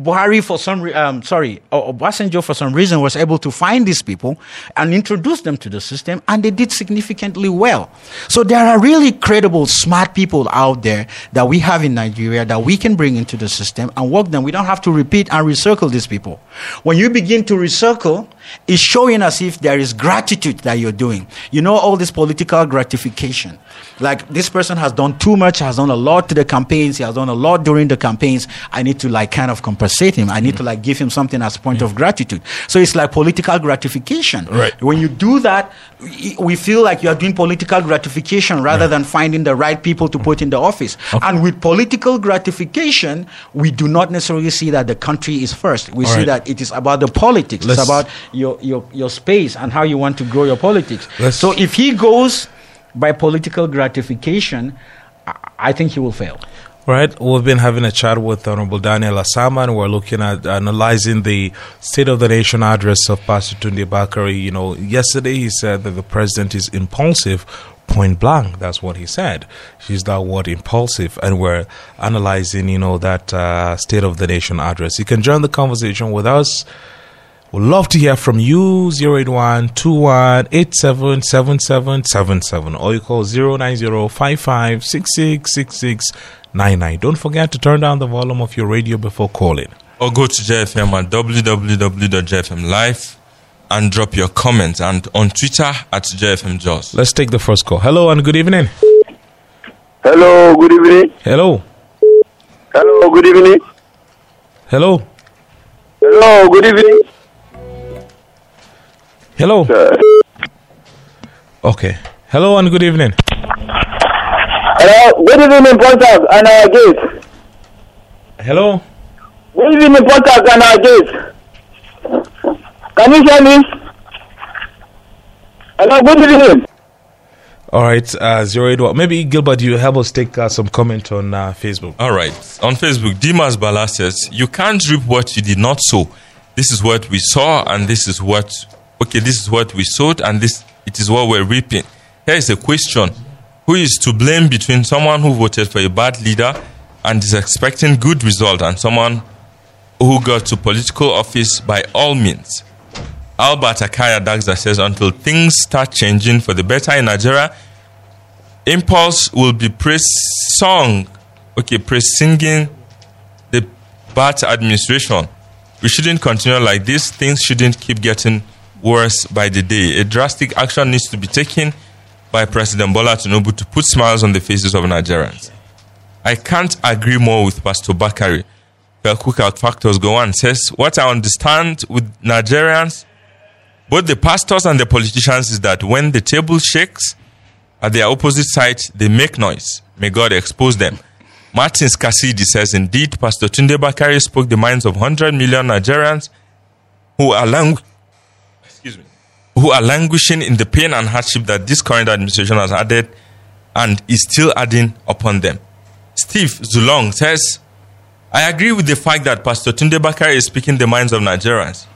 Buhari, for some, um, sorry, Obasanjo, for some reason, was able to find these people and introduce them to the system, and they did significantly well. So there are really credible, smart people out there that we have in Nigeria that we can bring into the system and work them. We don't have to repeat and recircle these people. When you begin to recircle, it's showing as if there is gratitude that you're doing. You know, all this political gratification. Like this person has done too much, has done a lot to the campaigns, he has done a lot during the campaigns. I need to like kind of compensate him. I need to like give him something as a point of gratitude. So it's like political gratification. Right. When you do that, we- feel like you are doing political gratification rather than finding the right people to put in the office. And with political gratification, we do not necessarily see that the country is first. We All see right. that it is about the politics. Let's- it's about your, your, your space and how you want to grow your politics. Let's- so if he goes by political gratification, I, think he will fail. Right, we've been having a chat with Honorable Daniel Asama, and we're looking at analyzing the State of the Nation address of Pastor Tunde Bakare. You know, yesterday he said that the president is impulsive, point blank. That's what he said. He's that word impulsive, and we're analyzing, you know, that uh, State of the Nation address. You can join the conversation with us. We'd love to hear from you 081 21 87 7777 or you call 090 55 66 66 99. Don't forget to turn down the volume of your radio before calling. or go to JFM at www.jfm live and drop your comments and on Twitter at JFM Jos. Let's take the first call. Hello and good evening. Hello, good evening. Hello. Hello, good evening. Hello. Hello, good evening. Hello. Okay. Hello and good evening. Hello, good evening, podcast and our guest. Hello. Good evening, podcast and our guest. Can you hear me? Hello, good evening. All right. Uh, zero eight one. Maybe Gilbert, you help us take uh, some comment on uh, Facebook. All right. On Facebook, Dimas Bala says, You can't reap what you did not sow. This is what we saw, and this is what, okay, this is what we sowed, and this it is what we're reaping. Here is a question Who is to blame between someone who voted for a bad leader and is expecting good result and someone who got to political office by all means? Albert Akaya Dagza says, Until things start changing for the better in Nigeria, impulse will be praise song okay praise singing the bad administration we shouldn't continue like this things shouldn't keep getting worse by the day. A drastic action needs to be taken by President Bola Tinubu to put smiles on the faces of Nigerians. I can't agree more with Pastor Bakare. The cookout factors go on says, What I understand with Nigerians, both the pastors and the politicians, is that when the table shakes at their opposite side, they make noise. May God expose them. Martins Cassidy says, Indeed, Pastor Tunde Bakare spoke the minds of 100 million Nigerians who are, me, who are languishing in the pain and hardship that this current administration has added and is still adding upon them. Steve Zulong says, I agree with the fact that Pastor Tunde Bakare is speaking the minds of Nigerians.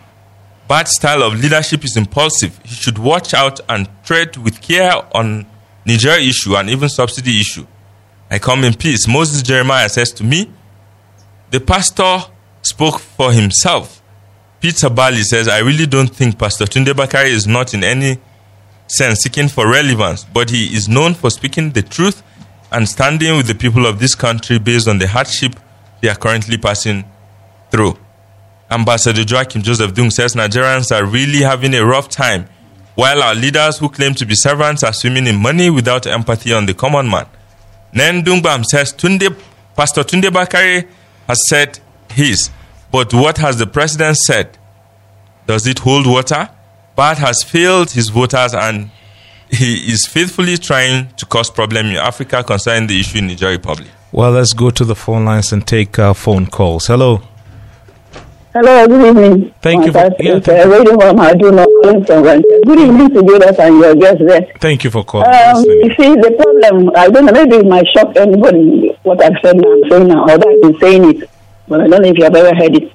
Bad style of leadership is impulsive. He should watch out and tread with care on Niger issue and even subsidy issue. I come in peace. Moses Jeremiah says to me, the pastor spoke for himself. Peter Bali says, I really don't think Pastor Tunde Bakare is not in any sense seeking for relevance, but he is known for speaking the truth and standing with the people of this country based on the hardship they are currently passing through. Ambassador Joachim Joseph Dung says Nigerians are really having a rough time, while our leaders who claim to be servants are swimming in money without empathy on the common man. Nen Dungbam says Tunde, Pastor Tunde Bakare has said his, but what has the president said? Does it hold water? Bad has failed his voters and he is faithfully trying to cause problem in Africa concerning the issue in Niger Republic. Well, let's go to the phone lines and take uh, phone calls. Hello. Hello, good evening. Thank you for- That's yeah, it's, uh, Radio from Haduna, calling from Ranches. Good evening to you and your guests there. Thank you for calling. Um, you see, the problem, I don't know, maybe it might shock anybody what I've said now, I'm saying now, or that I've been saying it, but I don't know if you have ever heard it.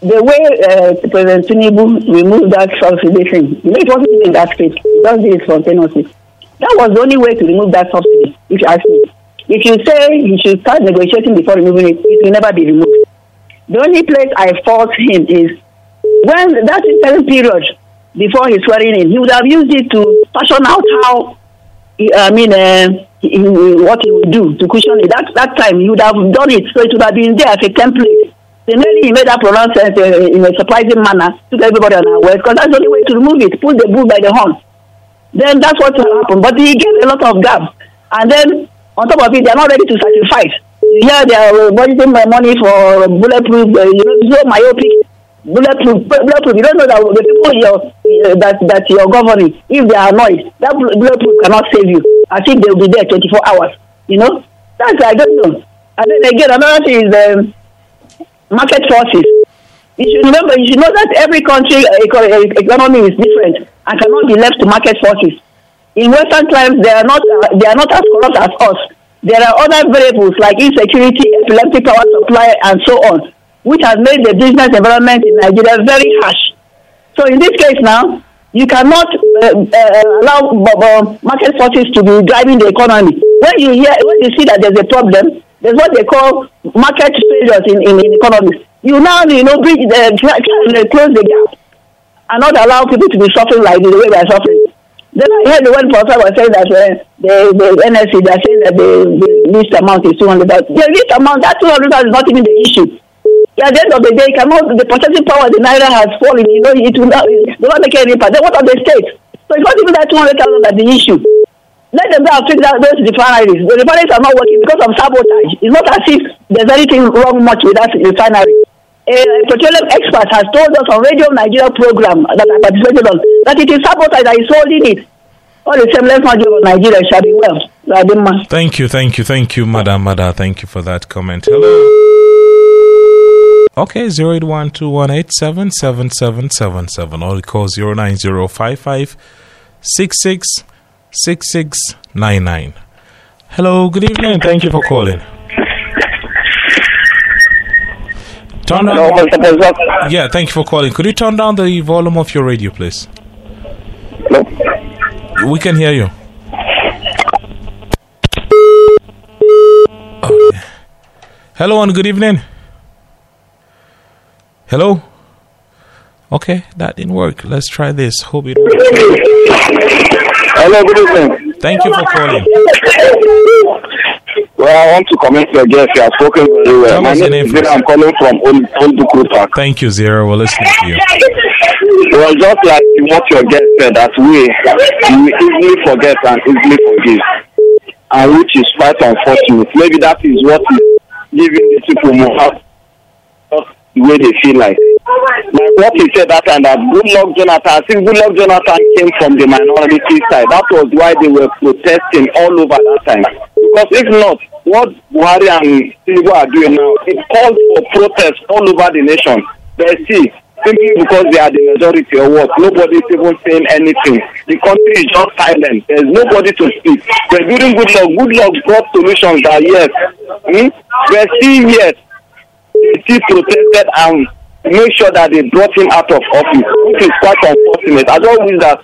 The way uh, President Tinubu removed that subsidy thing, you know, it wasn't in that state. It just did it spontaneously. That was the only way to remove that subsidy, if you ask me. If you say you should start negotiating before removing it, it will never be removed. The only place I fault him is when that interim period before his swearing in, he would have used it to fashion out how, I mean, uh, what he would do to cushion it. That, that time, he would have done it, so it would have been there as a template. Then he made that pronouncement uh, in a surprising manner, took everybody on our words, because that's the only way to remove it, pull the bull by the horn. Then that's what will happen. But he gave a lot of gap. And then, on top of it, they are not ready to sacrifice. Hear they are budgeting my money for bulletproof, uh, you know, so myopic bulletproof, bulletproof. You don't know that the people you're, uh, that that you're governing, if they are annoyed, that bull- bulletproof cannot save you. I think they'll be there 24 hours. You know, that's I don't know. And then again, another thing is um, market forces. You should remember, you should know that every country uh, uh, economy is different and cannot be left to market forces. In Western times, they are not uh, they are not as corrupt as us. There are other variables like insecurity, epileptic power supply, and so on, which has made the business environment in Nigeria very harsh. So in this case now, you cannot uh, uh, allow b- b- market forces to be driving the economy. When you hear, when you see that there's a problem, there's what they call market failures in, in, in economies. You now, you know, bridge the, try, try and close the gap and not allow people to be suffering like the way they're suffering. Then I heard the one professor was saying that uh, the, the NSC, they're saying that the, the least amount is 200,000. The least amount, that 200,000 is not even the issue. At the end of the day, cannot, the purchasing power the Naira has fallen, you know, it will not, it will not make any impact. Then what of the states? So it's not even that 200,000 that's the issue. Let them go and fix out those refineries. The refineries are not working because of sabotage. It's not as if there's anything wrong much with that refinery. A petroleum expert has told us on Radio Nigeria program that I participated on that it is sabotage that is holding it. All the same, let's not give Nigeria, shall be well. Thank you, thank you, thank you, Madam Mada. Thank you for that comment. Hello. Okay, 08121877777 or call 09055 666699. Hello, good evening. Thank you for calling. Turn down, yeah, thank you for calling. Could you turn down the volume of your radio, please? We can hear you. Okay. Hello and good evening. Hello. Okay, that didn't work. Let's try this. Hope it works. Hello, good evening. Thank you for calling. Well, I want to comment your guest. You have spoken very well. Uh, Tell My name is Zira. I'm calling from Old, Old Dukuta. Thank you, Zero. We're listening to you. It was just like what your guest said that we we easily forget and easily forgive, and which is quite unfortunate. Maybe that is what is giving these people more the way they feel like. What he said that time that good luck Jonathan, since good luck Jonathan came from the minority side, that was why they were protesting all over that time. Because if not, what Buhari and Tinubu are doing now, it calls for protest all over the nation. But see, simply because they are the majority or what, is even saying anything. The country is just silent. There's nobody to speak. But during good luck, good luck brought solutions that yes, hmm? but see yes, still protested and make sure that they brought him out of office, which is quite unfortunate. I don't that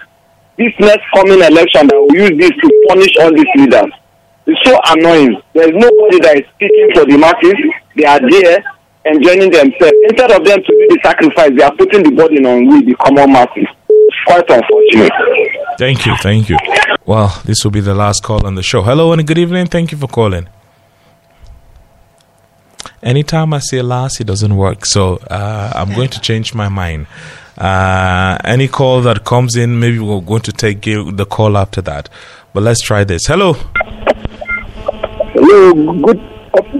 this next coming election that will use this to punish all these leaders. It's so annoying. There's nobody that is speaking for the masses. They are there enjoying themselves. Instead of them to do the sacrifice, they are putting the burden on we, the common masses. Quite unfortunate. Thank you, thank you. Well, this will be the last call on the show. Hello and good evening. Thank you for calling. Anytime I say last, it doesn't work. So uh, I'm going to change my mind. Uh, any call that comes in, maybe we're going to take the call after that. But let's try this. Hello. Hello. Good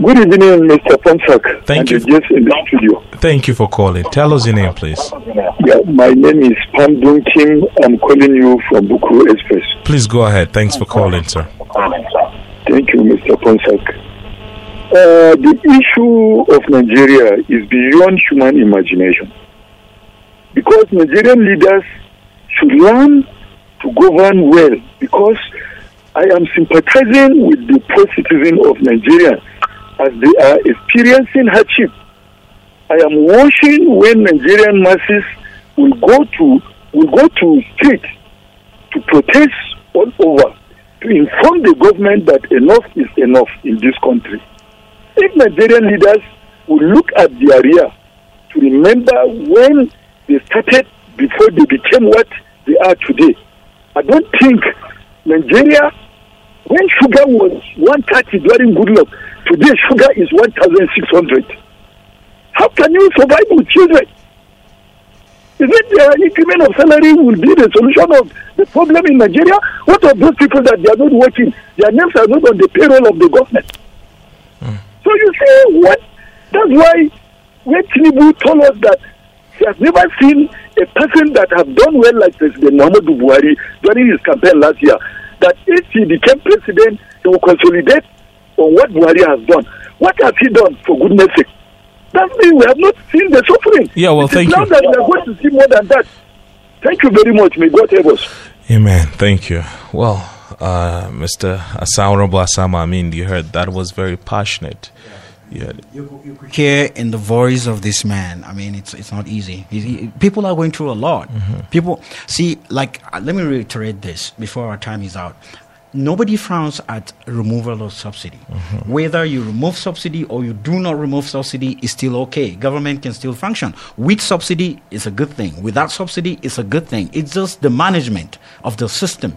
good evening, Mr. Ponsah. Thank you. Just in the studio. Thank you for calling. Tell us your name, please. Yeah, my name is Pam Kim. I'm calling you from Bukuru Express. Please go ahead. Thanks for calling, sir. Thank you, Mr. Ponsah. Uh, the issue of Nigeria is beyond human imagination. Because Nigerian leaders should learn to govern well. Because I am sympathizing with the poor citizens of Nigeria as they are experiencing hardship. I am watching when Nigerian masses will go to will go to street to protest all over to inform the government that enough is enough in this country. If Nigerian leaders will look at their rear to remember when they started before they became what they are today, I don't think Nigeria, when sugar was 130 during good luck, today sugar is 1,600. How can you survive with children? Is it the increment of salary will be the solution of the problem in Nigeria? What of those people that they are not working? Their names are not on the payroll of the government. So you see what? That's why when Tinubu told us that he has never seen a person that have done well like President Muhammadu Buhari during his campaign last year, that if he became president, he will consolidate on what Buhari has done. What has he done, for goodness sake? That means we have not seen the suffering. Yeah, well, it thank now you. that we are going to see more than that. Thank you very much. May God help us. Amen. Thank you. Well, uh, Mr. Honorable Asama, I mean, you heard that was very passionate. Yeah. hear in the voice of this man. I mean, it's it's not easy. He- he- people are going through a lot. People see, like, uh, let me reiterate this before our time is out. Nobody frowns at removal of subsidy. Mm-hmm. Whether you remove subsidy or you do not remove subsidy is still okay. Government can still function. With subsidy is a good thing. Without subsidy is a good thing. It's just the management of the system.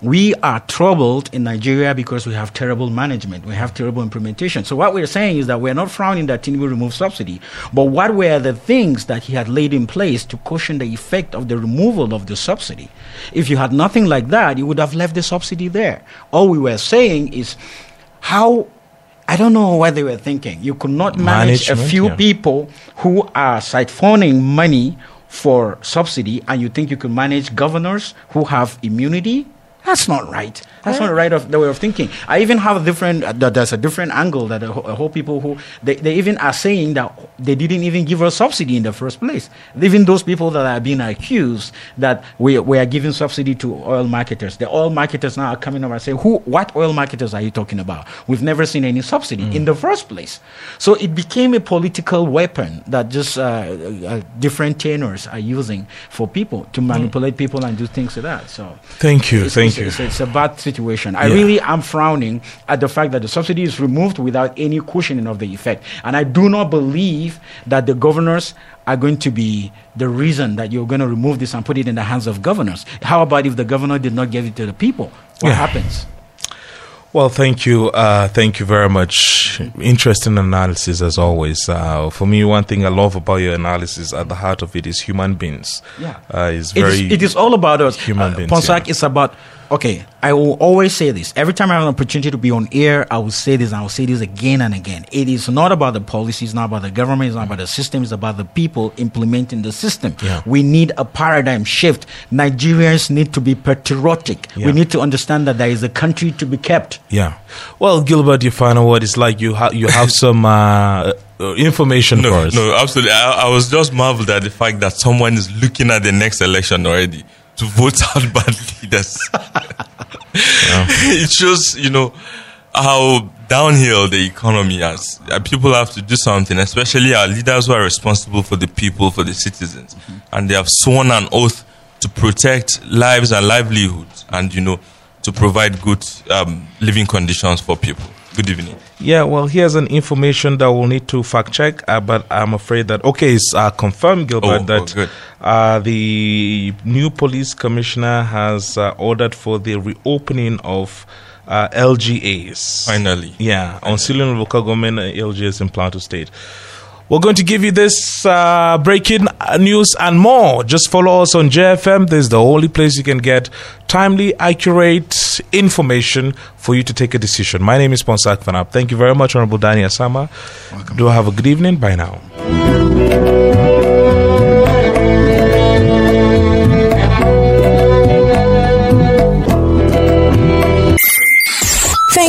We are troubled in Nigeria because we have terrible management. We have terrible implementation. So what we're saying is that we're not frowning that Tinubu remove subsidy, but what were the things that he had laid in place to cushion the effect of the removal of the subsidy? If you had nothing like that, you would have left the subsidy there. All we were saying is how I don't know what they were thinking. You could not manage a few yeah. people who are siphoning money for subsidy, and you think you could manage governors who have immunity? That's not right. That's not the right of the way of thinking. I even have a different. Uh, that there's a different angle that a, whole- people who they, they even are saying that they didn't even give us subsidy in the first place. Even those people that are being accused that we, we are giving subsidy to oil marketers, the oil marketers now are coming up and saying, "Who? What oil marketers are you talking about? We've never seen any subsidy in the first place." So it became a political weapon that just uh, uh, different tenors are using for people to manipulate people and do things like that. So Thank you, it's, thank it's, you. It's, it's a bad situation. I Yeah. really am frowning at the fact that the subsidy is removed without any cushioning of the effect. And I do not believe that the governors are going to be the reason that you're going to remove this and put it in the hands of governors. How about if the governor did not give it to the people? What Yeah. happens? Well, thank you. Uh, thank you very much. Interesting analysis as always. Uh, for me, one thing I love about your analysis at the heart of it is human beings. Yeah. Uh, it's very. is, it is all about us. Human Uh, beings, Ponsah is about. Okay, I will always say this. Every time I have an opportunity to be on air, I will say this and I will say this again and again. It is not about the policy, it's not about the government, it's not about the system, it's about the people implementing the system. Yeah. We need a paradigm shift. Nigerians need to be patriotic. Yeah. We need to understand that there is a country to be kept. Yeah. Well, Gilbert, your final word is like you have you have some uh, uh, information No, for us. no, absolutely. I, I was just marveled at the fact that someone is looking at the next election already to vote out bad leaders. it shows, you know, how downhill the economy is. Uh, People have to do something, especially our leaders who are responsible for the people, for the citizens. And they have sworn an oath to protect lives and livelihoods and, you know, to provide good um, living conditions for people. Good evening. Yeah, well, here's an information that we'll need to fact check, uh, but I'm afraid that okay, it's uh, confirmed, Gilbert, Oh, that oh. Uh, the new police commissioner has uh, ordered for the reopening of uh, LGAs. Finally. Yeah, on Ceylon local government uh, LGAs in Plateau State. We're going to give you this uh, breaking uh, news and more. Just follow us on JFM. This is the only place you can get timely, accurate information for you to take a decision. My name is Ponsah Fanap. Thank you very much, Honorable Danny Asama. Do have a good evening. Bye now.